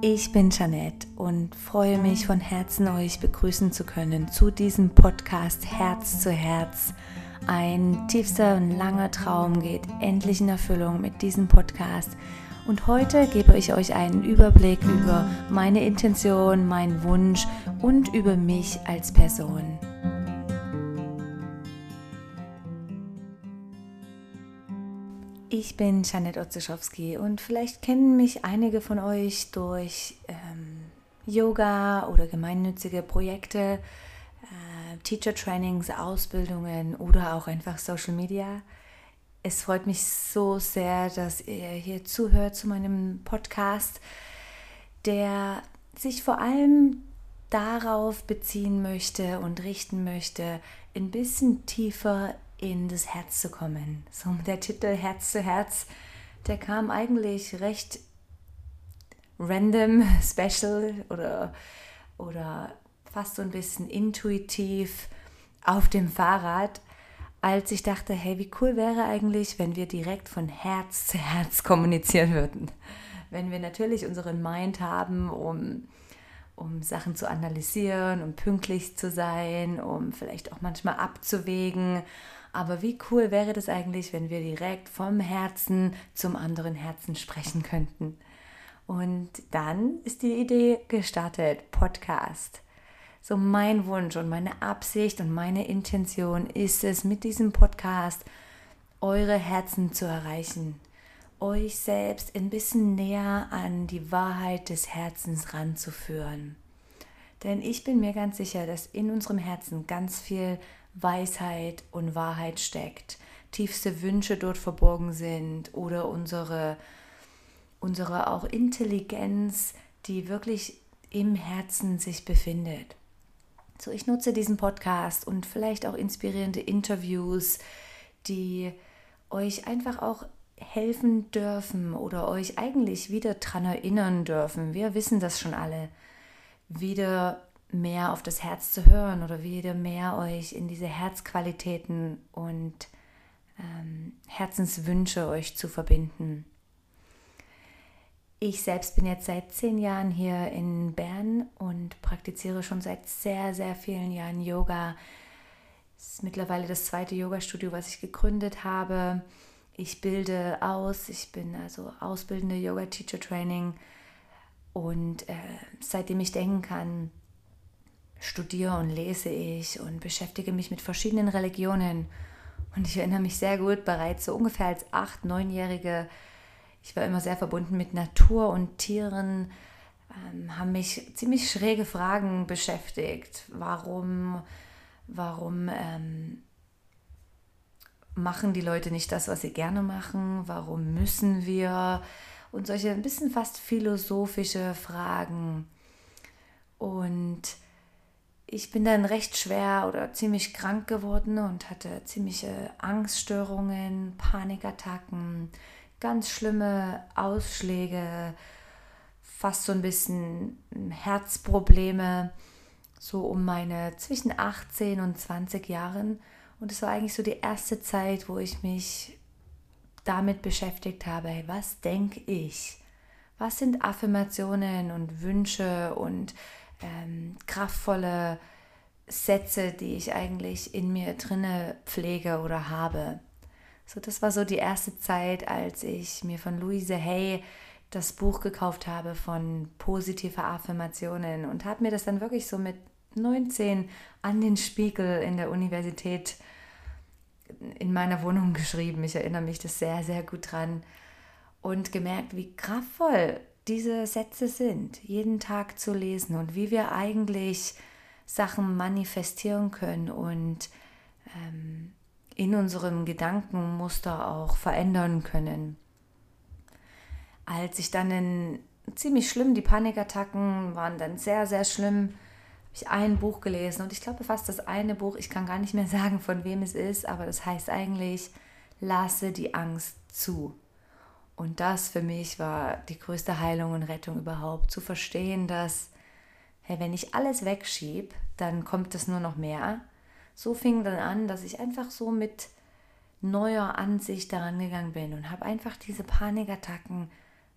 Ich bin Janette und freue mich von Herzen, euch begrüßen zu können zu diesem Podcast Herz zu Herz. Ein tiefster und langer Traum geht endlich in Erfüllung mit diesem Podcast. Und heute gebe ich euch einen Überblick über meine Intention, meinen Wunsch und über mich als Person. Ich bin Janet Otzeschowski und vielleicht kennen mich einige von euch durch ähm, Yoga oder gemeinnützige Projekte, äh, Teacher Trainings, Ausbildungen oder auch einfach Social Media. Es freut mich so sehr, dass ihr hier zuhört zu meinem Podcast, der sich vor allem darauf beziehen möchte und richten möchte, ein bisschen tiefer in das Herz zu kommen. So der Titel Herz zu Herz, der kam eigentlich recht random, special oder, oder fast so ein bisschen intuitiv auf dem Fahrrad, als ich dachte, hey, wie cool wäre eigentlich, wenn wir direkt von Herz zu Herz kommunizieren würden. Wenn wir natürlich unseren Mind haben, um, um Sachen zu analysieren, um pünktlich zu sein, um vielleicht auch manchmal abzuwägen aber wie cool wäre das eigentlich, wenn wir direkt vom Herzen zum anderen Herzen sprechen könnten? Und dann ist die Idee gestartet, Podcast. So mein Wunsch und meine Absicht und meine Intention ist es, mit diesem Podcast eure Herzen zu erreichen, euch selbst ein bisschen näher an die Wahrheit des Herzens ranzuführen. Denn ich bin mir ganz sicher, dass in unserem Herzen ganz viel Weisheit und Wahrheit steckt, tiefste Wünsche dort verborgen sind oder unsere, unsere auch Intelligenz, die wirklich im Herzen sich befindet. So, ich nutze diesen Podcast und vielleicht auch inspirierende Interviews, die euch einfach auch helfen dürfen oder euch eigentlich wieder daran erinnern dürfen. Wir wissen das schon alle. Wieder mehr auf das Herz zu hören oder wieder mehr euch in diese Herzqualitäten und ähm, Herzenswünsche euch zu verbinden. Ich selbst bin jetzt seit zehn Jahren hier in Bern und praktiziere schon seit sehr, sehr vielen Jahren Yoga. Es ist mittlerweile das zweite Yoga-Studio, was ich gegründet habe. Ich bilde aus, ich bin also ausbildende Yoga-Teacher-Training und äh, seitdem ich denken kann, studiere und lese ich und beschäftige mich mit verschiedenen Religionen. Und ich erinnere mich sehr gut, bereits so ungefähr als acht, neunjährige, ich war immer sehr verbunden mit Natur und Tieren, ähm, haben mich ziemlich schräge Fragen beschäftigt. Warum, warum ähm, machen die Leute nicht das, was sie gerne machen? Warum müssen wir? Und solche ein bisschen fast philosophische Fragen. Und ich bin dann recht schwer oder ziemlich krank geworden und hatte ziemliche Angststörungen, Panikattacken, ganz schlimme Ausschläge, fast so ein bisschen Herzprobleme, so um meine zwischen 18 und 20 Jahren. Und es war eigentlich so die erste Zeit, wo ich mich damit beschäftigt habe, hey, was denke ich? Was sind Affirmationen und Wünsche und ähm, kraftvolle Sätze, die ich eigentlich in mir drinne pflege oder habe. So, das war so die erste Zeit, als ich mir von Louise Hay das Buch gekauft habe von positive Affirmationen und habe mir das dann wirklich so mit 19 an den Spiegel in der Universität in meiner Wohnung geschrieben. Ich erinnere mich das sehr, sehr gut dran und gemerkt, wie kraftvoll diese Sätze sind, jeden Tag zu lesen und wie wir eigentlich Sachen manifestieren können und ähm, in unserem Gedankenmuster auch verändern können. Als ich dann in, ziemlich schlimm, die Panikattacken waren dann sehr, sehr schlimm, habe ich ein Buch gelesen und ich glaube fast das eine Buch, ich kann gar nicht mehr sagen, von wem es ist, aber das heißt eigentlich, lasse die Angst zu. Und das für mich war die größte Heilung und Rettung überhaupt, zu verstehen, dass, hey, wenn ich alles wegschiebe, dann kommt es nur noch mehr. So fing dann an, dass ich einfach so mit neuer Ansicht daran gegangen bin und habe einfach diese Panikattacken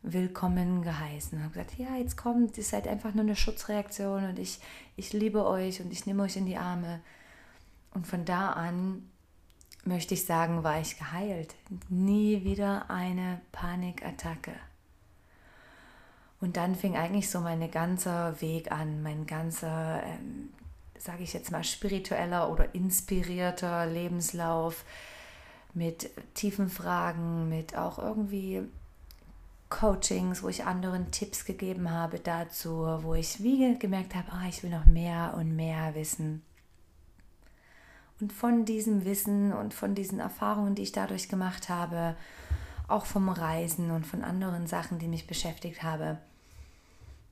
willkommen geheißen. Ich habe gesagt, ja, jetzt kommt, ihr seid einfach nur eine Schutzreaktion und ich, ich liebe euch und ich nehme euch in die Arme. Und von da an möchte ich sagen, war ich geheilt. Nie wieder eine Panikattacke. Und dann fing eigentlich so mein ganzer Weg an, mein ganzer, ähm, sage ich jetzt mal, spiritueller oder inspirierter Lebenslauf mit tiefen Fragen, mit auch irgendwie Coachings, wo ich anderen Tipps gegeben habe dazu, wo ich wie gemerkt habe, oh, ich will noch mehr und mehr wissen. Und von diesem Wissen und von diesen Erfahrungen, die ich dadurch gemacht habe, auch vom Reisen und von anderen Sachen, die mich beschäftigt habe,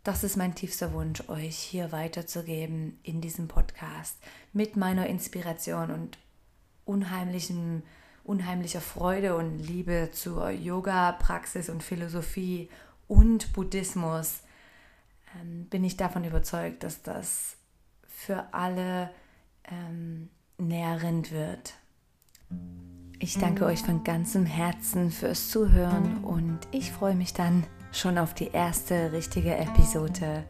das ist mein tiefster Wunsch, euch hier weiterzugeben in diesem Podcast mit meiner Inspiration und unheimlichen, unheimlicher Freude und Liebe zur Yoga-Praxis und Philosophie und Buddhismus. Ähm, bin ich davon überzeugt, dass das für alle ähm, nährend wird. Ich danke euch von ganzem Herzen fürs Zuhören und ich freue mich dann schon auf die erste richtige Episode